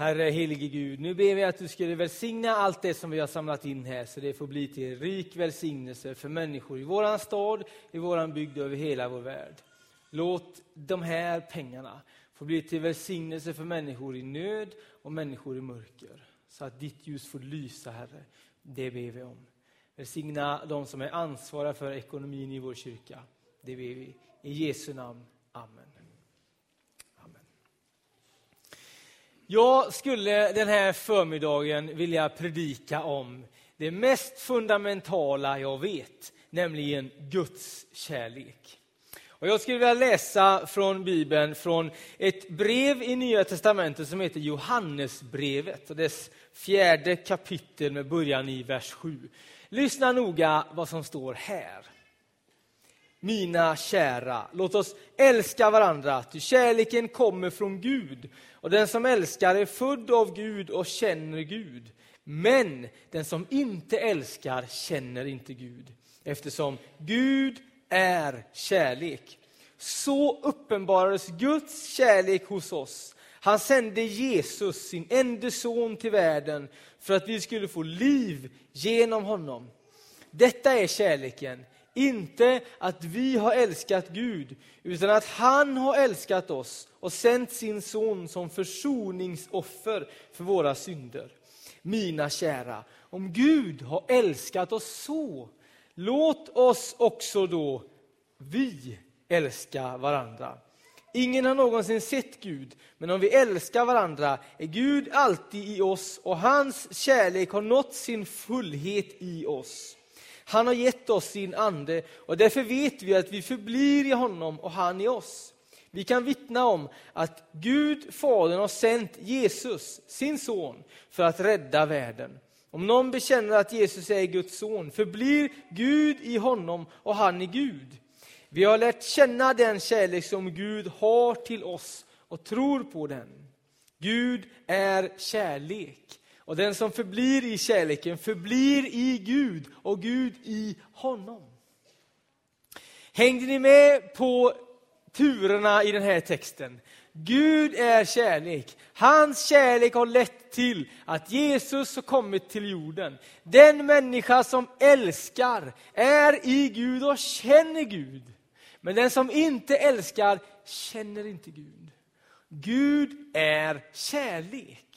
Herre helige Gud, nu ber vi att du skulle välsigna allt det som vi har samlat in här så det får bli till rik välsignelse för människor i våran stad, i våran bygd och över hela vår värld. Låt de här pengarna få bli till välsignelse för människor i nöd och människor i mörker. Så att ditt ljus får lysa, Herre. Det ber vi om. Välsigna de som är ansvariga för ekonomin i vår kyrka. Det ber vi. I Jesu namn. Amen. Jag skulle den här förmiddagen vilja predika om det mest fundamentala jag vet, nämligen Guds kärlek. Och jag skulle vilja läsa från Bibeln, från ett brev i Nya Testamentet som heter Johannesbrevet och dess fjärde kapitel med början i vers 7. Lyssna noga vad som står här. Mina kära, låt oss älska varandra, ty kärleken kommer från Gud. Och den som älskar är född av Gud och känner Gud. Men den som inte älskar känner inte Gud, eftersom Gud är kärlek. Så uppenbarades Guds kärlek hos oss. Han sände Jesus, sin enda son, till världen för att vi skulle få liv genom honom. Detta är kärleken, inte att vi har älskat Gud, utan att han har älskat oss och sänt sin son som försoningsoffer för våra synder. Mina kära, om Gud har älskat oss så, låt oss också då, vi, älska varandra. Ingen har någonsin sett Gud, men om vi älskar varandra är Gud alltid i oss och hans kärlek har nått sin fullhet i oss. Han har gett oss sin ande och därför vet vi att vi förblir i honom och han i oss. Vi kan vittna om att Gud, Fadern, har sänt Jesus, sin son, för att rädda världen. Om någon bekänner att Jesus är Guds son förblir Gud i honom och han i Gud. Vi har lärt känna den kärlek som Gud har till oss och tror på den. Gud är kärlek. Och den som förblir i kärleken förblir i Gud och Gud i honom. Hängde ni med på turerna i den här texten? Gud är kärlek. Hans kärlek har lett till att Jesus har kommit till jorden. Den människa som älskar är i Gud och känner Gud. Men den som inte älskar känner inte Gud. Gud är kärlek.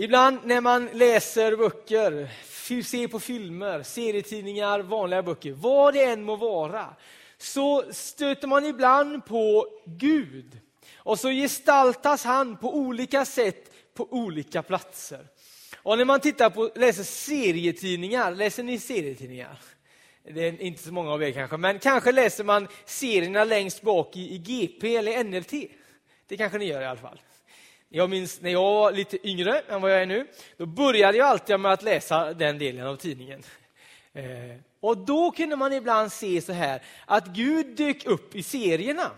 Ibland när man läser böcker, ser på filmer, serietidningar, vanliga böcker, vad det än må vara, så stöter man ibland på Gud. Och så gestaltas han på olika sätt på olika platser. Och när man tittar på, läser serietidningar, läser ni serietidningar? Det är inte så många av er kanske, men kanske läser man serierna längst bak i, i GP eller NLT. Det kanske ni gör i alla fall. Jag minns när jag var lite yngre än vad jag är nu, då började jag alltid med att läsa den delen av tidningen. Eh, och då kunde man ibland se så här att Gud dök upp i serierna.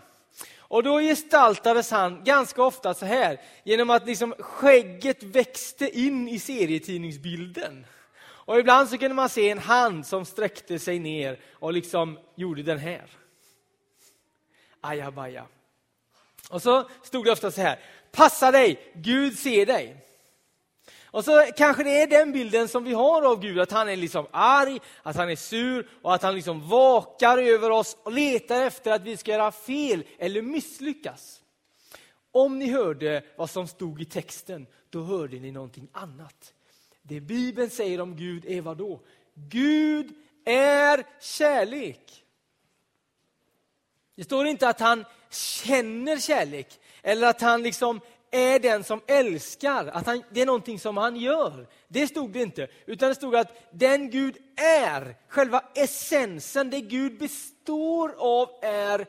Och då gestaltades han ganska ofta så här, genom att liksom skägget växte in i serietidningsbilden. Och ibland så kunde man se en hand som sträckte sig ner och liksom gjorde den här. Ajabaja. Och så stod det ofta så här, passa dig, Gud ser dig. Och så kanske det är den bilden som vi har av Gud, att han är liksom arg, att han är sur och att han liksom vakar över oss och letar efter att vi ska göra fel eller misslyckas. Om ni hörde vad som stod i texten, då hörde ni någonting annat. Det Bibeln säger om Gud är vad då? Gud är kärlek. Det står inte att han känner kärlek eller att han liksom är den som älskar, att han, det är någonting som han gör. Det stod det inte, utan det stod att den Gud är, själva essensen, det Gud består av är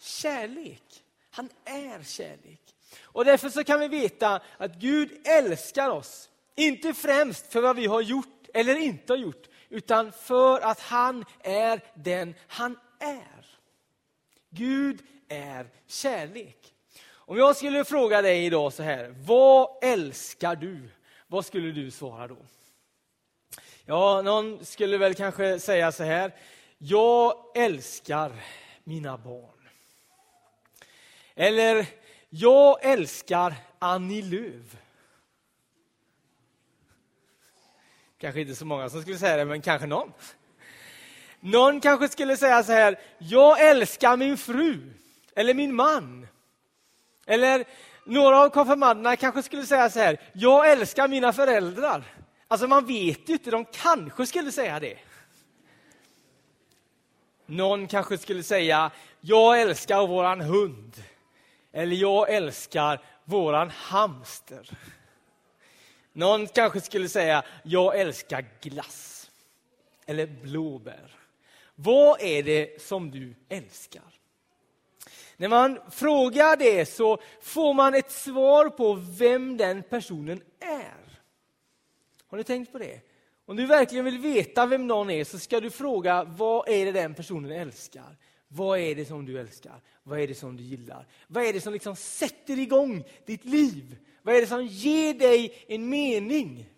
kärlek. Han är kärlek. Och därför så kan vi veta att Gud älskar oss. Inte främst för vad vi har gjort eller inte har gjort, utan för att han är den han är. Gud är kärlek. Om jag skulle fråga dig idag så här, vad älskar du? Vad skulle du svara då? Ja, någon skulle väl kanske säga så här, jag älskar mina barn. Eller, jag älskar Annie Lööf. Kanske inte så många som skulle säga det, men kanske någon. Någon kanske skulle säga så här, jag älskar min fru, eller min man. Eller några av konfirmanderna kanske skulle säga så här, jag älskar mina föräldrar. Alltså man vet ju inte, de kanske skulle säga det. Någon kanske skulle säga, jag älskar våran hund. Eller jag älskar våran hamster. Någon kanske skulle säga, jag älskar glass. Eller blåbär. Vad är det som du älskar? När man frågar det så får man ett svar på vem den personen är. Har ni tänkt på det? Om du verkligen vill veta vem någon är så ska du fråga vad är det den personen älskar? Vad är det som du älskar? Vad är det som du gillar? Vad är det som liksom sätter igång ditt liv? Vad är det som ger dig en mening?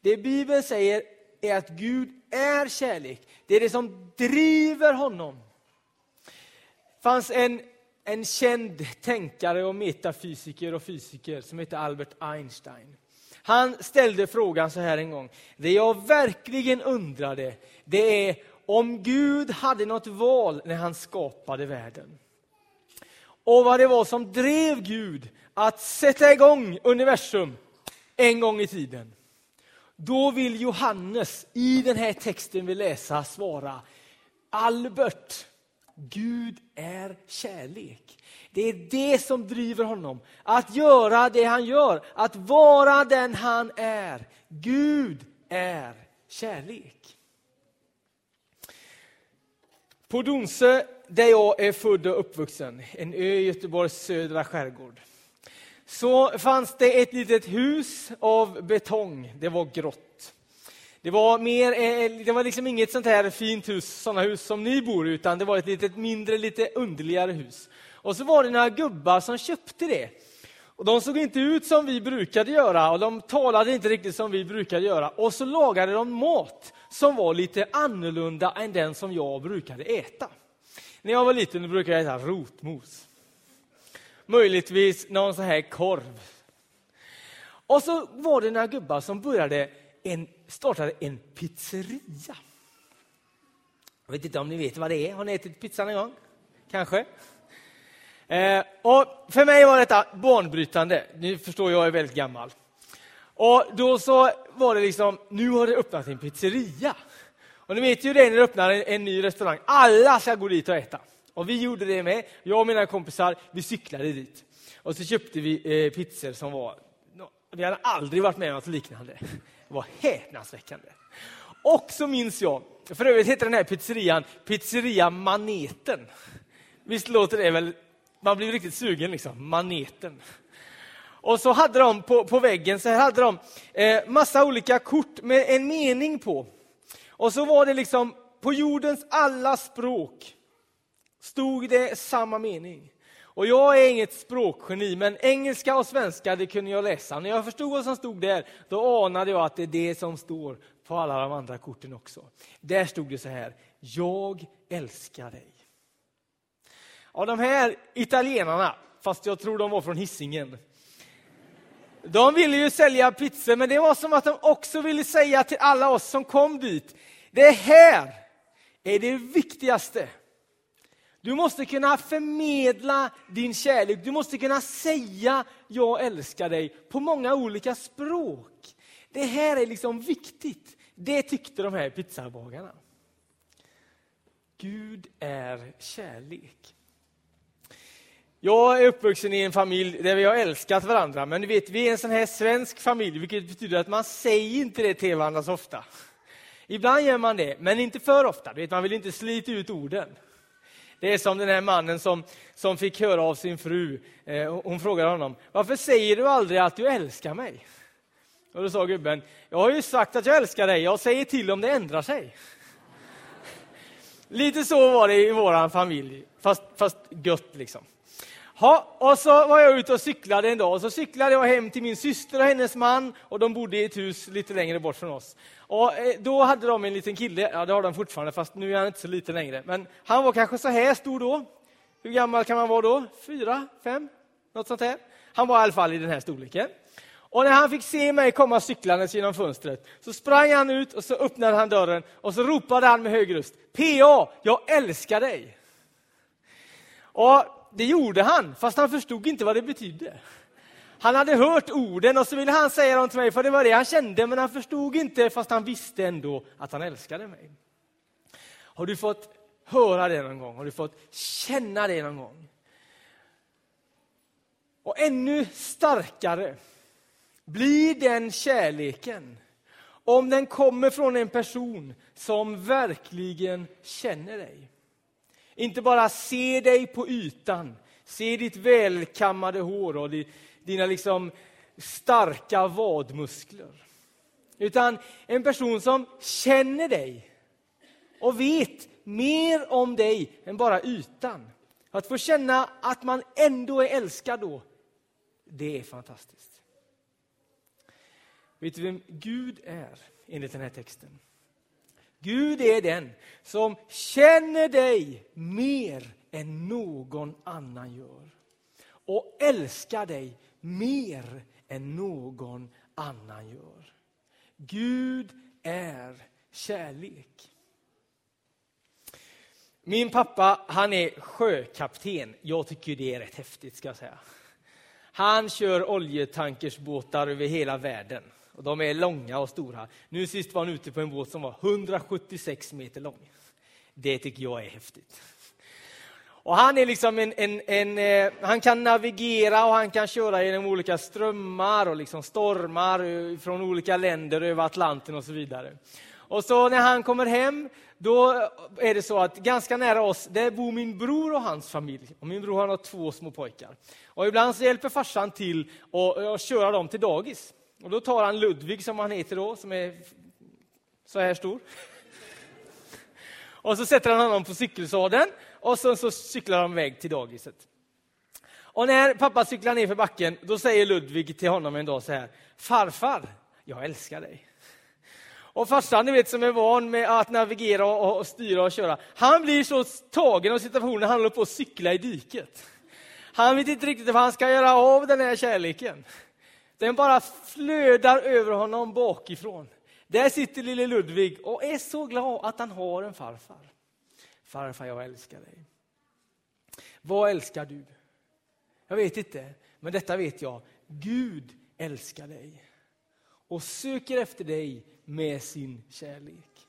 Det Bibeln säger är att Gud är kärlek. Det är det som driver honom. Det fanns en, en känd tänkare och metafysiker och fysiker som hette Albert Einstein. Han ställde frågan så här en gång. Det jag verkligen undrade, det är om Gud hade något val när han skapade världen. Och vad det var som drev Gud att sätta igång universum en gång i tiden. Då vill Johannes i den här texten vi läser svara Albert, Gud är kärlek. Det är det som driver honom. Att göra det han gör, att vara den han är. Gud är kärlek. På Donsö, där jag är född och uppvuxen, en ö i Göteborgs södra skärgård, så fanns det ett litet hus av betong. Det var grått. Det var, mer, eh, det var liksom inget sånt här fint hus, sådana hus som ni bor i, utan det var ett litet mindre, lite underligare hus. Och så var det några gubbar som köpte det. Och De såg inte ut som vi brukade göra och de talade inte riktigt som vi brukade göra. Och så lagade de mat som var lite annorlunda än den som jag brukade äta. När jag var liten brukade jag äta rotmos. Möjligtvis någon sån här korv. Och så var det några gubbar som började en, startade en pizzeria. Jag vet inte om ni vet vad det är. Har ni ätit pizza någon gång? Kanske? Eh, och för mig var detta banbrytande. Ni förstår, jag är väldigt gammal. Och då så var det liksom, nu har det öppnat en pizzeria. Och ni vet ju det när det öppnar en, en ny restaurang. Alla ska gå dit och äta. Och vi gjorde det med. Jag och mina kompisar, vi cyklade dit. Och så köpte vi eh, pizzor som var... Vi hade aldrig varit med om något liknande. Det var häpnadsväckande. Och så minns jag, för övrigt heter den här pizzerian Pizzeria Maneten. Visst låter det väl man blir riktigt sugen, liksom. maneten. Och så hade de på, på väggen så här hade de eh, massa olika kort med en mening på. Och så var det liksom på jordens alla språk stod det samma mening. Och jag är inget språkgeni, men engelska och svenska det kunde jag läsa. När jag förstod vad som stod där, då anade jag att det är det som står på alla de andra korten också. Där stod det så här, jag älskar dig. Av de här italienarna, fast jag tror de var från hissingen. De ville ju sälja pizzor, men det var som att de också ville säga till alla oss som kom dit, det här är det viktigaste. Du måste kunna förmedla din kärlek, du måste kunna säga jag älskar dig på många olika språk. Det här är liksom viktigt. Det tyckte de här pizzabagarna. Gud är kärlek. Jag är uppvuxen i en familj där vi har älskat varandra, men du vet, vi är en sån här svensk familj, vilket betyder att man säger inte det till varandra så ofta. Ibland gör man det, men inte för ofta. Du vet, man vill inte slita ut orden. Det är som den här mannen som, som fick höra av sin fru. Eh, hon frågade honom, varför säger du aldrig att du älskar mig? Och då sa gubben, jag har ju sagt att jag älskar dig, jag säger till om det ändrar sig. Lite så var det i vår familj, fast, fast gött liksom. Ha, och så var jag ute och cyklade en dag och så cyklade jag hem till min syster och hennes man och de bodde i ett hus lite längre bort från oss. Och eh, då hade de en liten kille, ja det har de fortfarande fast nu är han inte så liten längre, men han var kanske så här stor då. Hur gammal kan man vara då? Fyra, fem? Något sånt här. Han var i alla fall i den här storleken. Och när han fick se mig komma cyklandes genom fönstret så sprang han ut och så öppnade han dörren och så ropade han med hög röst. PA, jag älskar dig! Och det gjorde han, fast han förstod inte vad det betydde. Han hade hört orden och så ville han säga dem till mig, för det var det han kände, men han förstod inte, fast han visste ändå att han älskade mig. Har du fått höra det någon gång? Har du fått känna det någon gång? Och ännu starkare blir den kärleken om den kommer från en person som verkligen känner dig. Inte bara se dig på ytan, se ditt välkammade hår och dina liksom starka vadmuskler. Utan en person som känner dig och vet mer om dig än bara ytan. Att få känna att man ändå är älskad då, det är fantastiskt. Vet du vem Gud är enligt den här texten? Gud är den som känner dig mer än någon annan gör. Och älskar dig mer än någon annan gör. Gud är kärlek. Min pappa han är sjökapten. Jag tycker det är rätt häftigt. ska jag säga. Han kör oljetankersbåtar över hela världen. Och de är långa och stora. Nu sist var han ute på en båt som var 176 meter lång. Det tycker jag är häftigt. Och han är liksom en, en, en eh, han kan navigera och han kan köra genom olika strömmar och liksom stormar eh, från olika länder över Atlanten och så vidare. Och så när han kommer hem, då är det så att ganska nära oss, där bor min bror och hans familj. Och min bror har två små pojkar. Och ibland så hjälper farsan till att köra dem till dagis. Och då tar han Ludvig, som han heter då, som är så här stor. Och så sätter han honom på cykelsadeln och så, så cyklar de iväg till dagiset. Och när pappa cyklar ner för backen, då säger Ludvig till honom en dag så här. Farfar, jag älskar dig. Och farsan, ni vet, som är van med att navigera och, och styra och köra, han blir så tagen av situationen, han håller på att cykla i diket. Han vet inte riktigt vad han ska göra av den här kärleken. Den bara flödar över honom bakifrån. Där sitter lille Ludvig och är så glad att han har en farfar. Farfar, jag älskar dig. Vad älskar du? Jag vet inte, men detta vet jag. Gud älskar dig och söker efter dig med sin kärlek.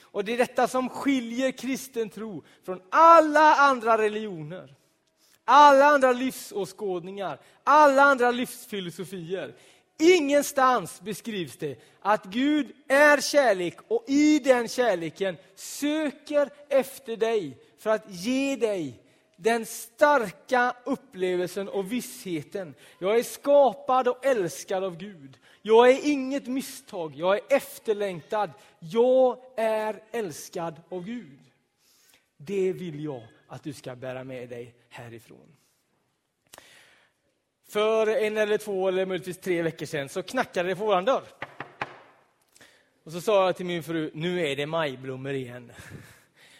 Och Det är detta som skiljer kristen tro från alla andra religioner. Alla andra livsåskådningar, alla andra livsfilosofier. Ingenstans beskrivs det att Gud är kärlek och i den kärleken söker efter dig för att ge dig den starka upplevelsen och vissheten. Jag är skapad och älskad av Gud. Jag är inget misstag, jag är efterlängtad. Jag är älskad av Gud. Det vill jag att du ska bära med dig härifrån. För en eller två eller möjligtvis tre veckor sedan så knackade det på vår dörr. Och så sa jag till min fru, nu är det majblommor igen.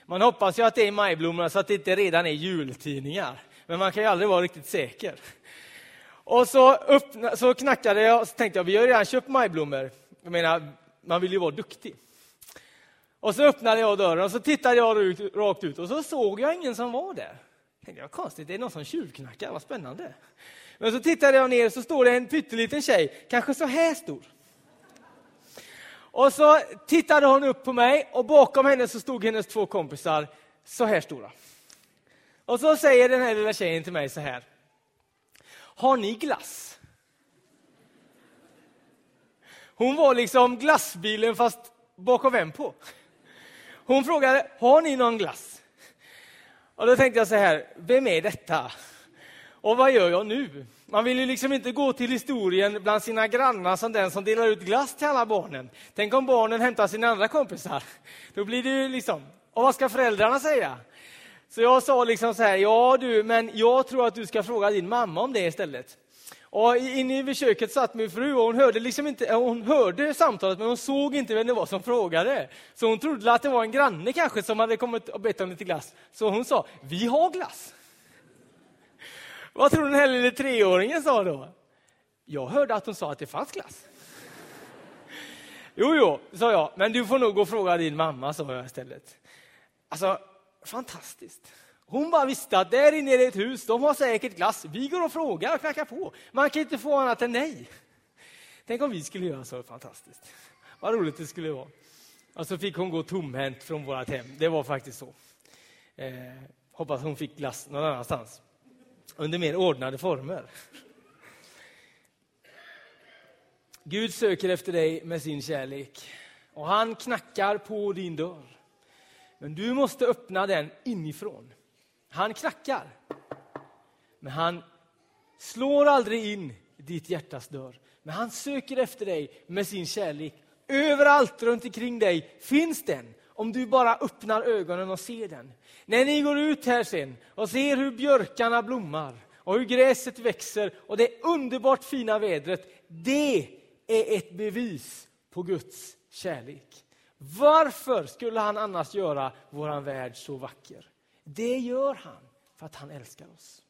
Man hoppas ju att det är majblommor så att det inte redan är jultidningar. Men man kan ju aldrig vara riktigt säker. Och så, öppna, så knackade jag och så tänkte jag, vi har ju redan köpt majblommor. Jag menar, man vill ju vara duktig. Och så öppnade jag dörren och så tittade jag rakt ut och så såg jag ingen som var där. Tänkte jag, konstigt, det är någon som tjuvknackar, vad spännande. Men så tittade jag ner och så står det en pytteliten tjej, kanske så här stor. Och så tittade hon upp på mig och bakom henne så stod hennes två kompisar så här stora. Och så säger den här lilla tjejen till mig så här. Har ni glass? Hon var liksom glassbilen fast bakom vem på? Hon frågade, har ni någon glass? Och då tänkte jag så här, vem är detta? Och vad gör jag nu? Man vill ju liksom inte gå till historien bland sina grannar som den som delar ut glass till alla barnen. Tänk om barnen hämtar sina andra kompisar. Då blir det ju liksom, och vad ska föräldrarna säga? Så jag sa liksom så här, ja du, men jag tror att du ska fråga din mamma om det istället. Och inne vid köket satt min fru och hon hörde, liksom inte, eh, hon hörde samtalet men hon såg inte vem det var som frågade. Så hon trodde att det var en granne kanske som hade kommit och bett om lite glass. Så hon sa, vi har glass. Vad tror du den här lille treåringen sa då? Jag hörde att hon sa att det fanns glass. Jo, jo, sa jag, men du får nog gå och fråga din mamma, sa jag istället. Alltså, fantastiskt. Hon bara visste att där inne är det ett hus, de har säkert glass. Vi går och frågar och knackar på. Man kan inte få annat än nej. Tänk om vi skulle göra så fantastiskt. Vad roligt det skulle vara. Och så fick hon gå tomhänt från vårt hem. Det var faktiskt så. Eh, hoppas hon fick glass någon annanstans. Under mer ordnade former. Gud söker efter dig med sin kärlek. Och han knackar på din dörr. Men du måste öppna den inifrån. Han knackar. Men han slår aldrig in ditt hjärtas dörr. Men han söker efter dig med sin kärlek. Överallt runt omkring dig finns den. Om du bara öppnar ögonen och ser den. När ni går ut här sen och ser hur björkarna blommar och hur gräset växer och det underbart fina vädret. Det är ett bevis på Guds kärlek. Varför skulle han annars göra vår värld så vacker? Det gör han för att han älskar oss.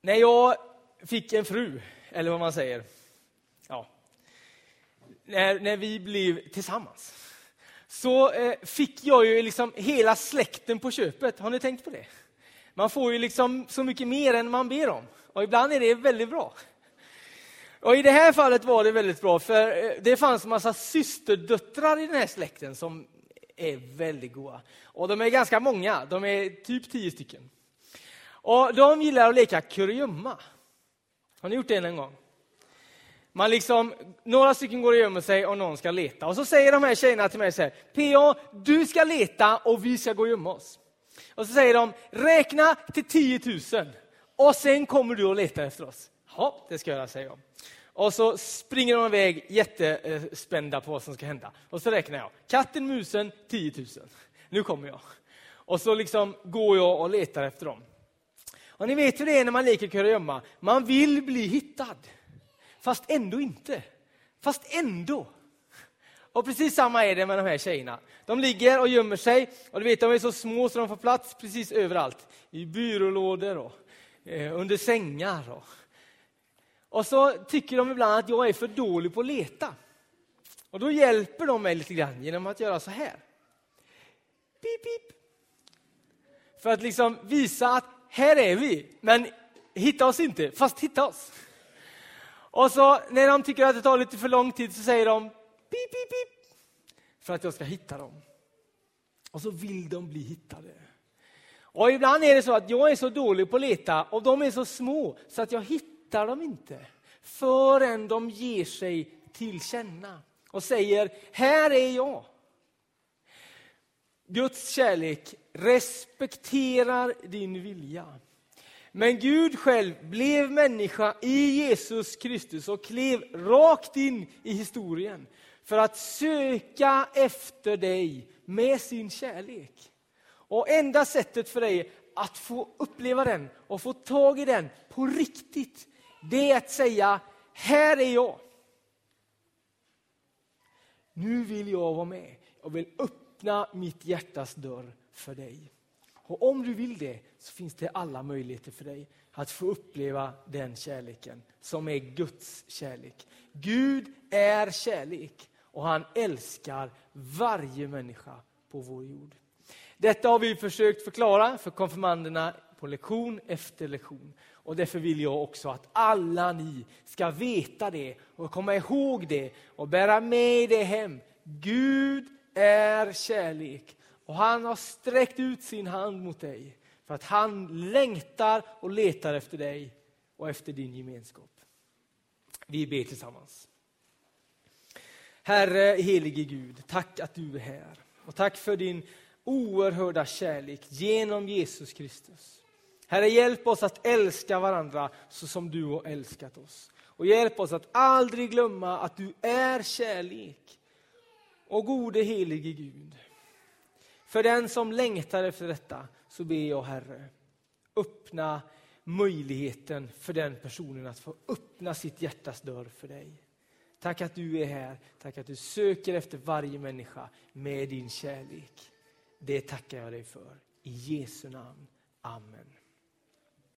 När jag fick en fru, eller vad man säger, ja, när, när vi blev tillsammans, så eh, fick jag ju liksom hela släkten på köpet. Har ni tänkt på det? Man får ju liksom så mycket mer än man ber om. Och ibland är det väldigt bra. Och I det här fallet var det väldigt bra, för eh, det fanns en massa systerdöttrar i den här släkten som är väldigt goda. Och de är ganska många, de är typ tio stycken. Och De gillar att leka kurragömma. Har ni gjort det en gång? Man liksom, några stycken går och gömmer sig och någon ska leta. Och så säger de här tjejerna till mig så här, PA, du ska leta och vi ska gå och gömma oss. Och så säger de, räkna till 10 000 och sen kommer du och letar efter oss. Ja, det ska jag göra, säger jag. Och så springer de iväg jättespända på vad som ska hända. Och så räknar jag. Katten, musen, 10 000. Nu kommer jag. Och så liksom går jag och letar efter dem. Och ni vet hur det är när man leker kurragömma. Man vill bli hittad. Fast ändå inte. Fast ändå. Och precis samma är det med de här tjejerna. De ligger och gömmer sig. Och du vet, de är så små så de får plats precis överallt. I byrålådor och eh, under sängar. Och, och så tycker de ibland att jag är för dålig på att leta. Och då hjälper de mig lite grann genom att göra så här. Pip, pip. För att liksom visa att här är vi, men hitta oss inte, fast hitta oss. Och så när de tycker att det tar lite för lång tid så säger de pip, pip, pip. För att jag ska hitta dem. Och så vill de bli hittade. Och ibland är det så att jag är så dålig på att leta och de är så små så att jag hittar hittar dem inte förrän de ger sig till känna och säger, här är jag. Guds kärlek respekterar din vilja. Men Gud själv blev människa i Jesus Kristus och klev rakt in i historien för att söka efter dig med sin kärlek. Och enda sättet för dig att få uppleva den och få tag i den på riktigt, det är att säga, här är jag. Nu vill jag vara med. Jag vill öppna mitt hjärtas dörr för dig. Och om du vill det så finns det alla möjligheter för dig att få uppleva den kärleken som är Guds kärlek. Gud är kärlek och han älskar varje människa på vår jord. Detta har vi försökt förklara för konfirmanderna på lektion efter lektion. Och därför vill jag också att alla ni ska veta det och komma ihåg det och bära med det hem. Gud är kärlek och han har sträckt ut sin hand mot dig för att han längtar och letar efter dig och efter din gemenskap. Vi ber tillsammans. Herre, helige Gud, tack att du är här. Och tack för din oerhörda kärlek genom Jesus Kristus. Herre, hjälp oss att älska varandra så som du har älskat oss. Och hjälp oss att aldrig glömma att du är kärlek. Och gode helige Gud, för den som längtar efter detta så ber jag Herre, öppna möjligheten för den personen att få öppna sitt hjärtas dörr för dig. Tack att du är här, tack att du söker efter varje människa med din kärlek. Det tackar jag dig för. I Jesu namn. Amen.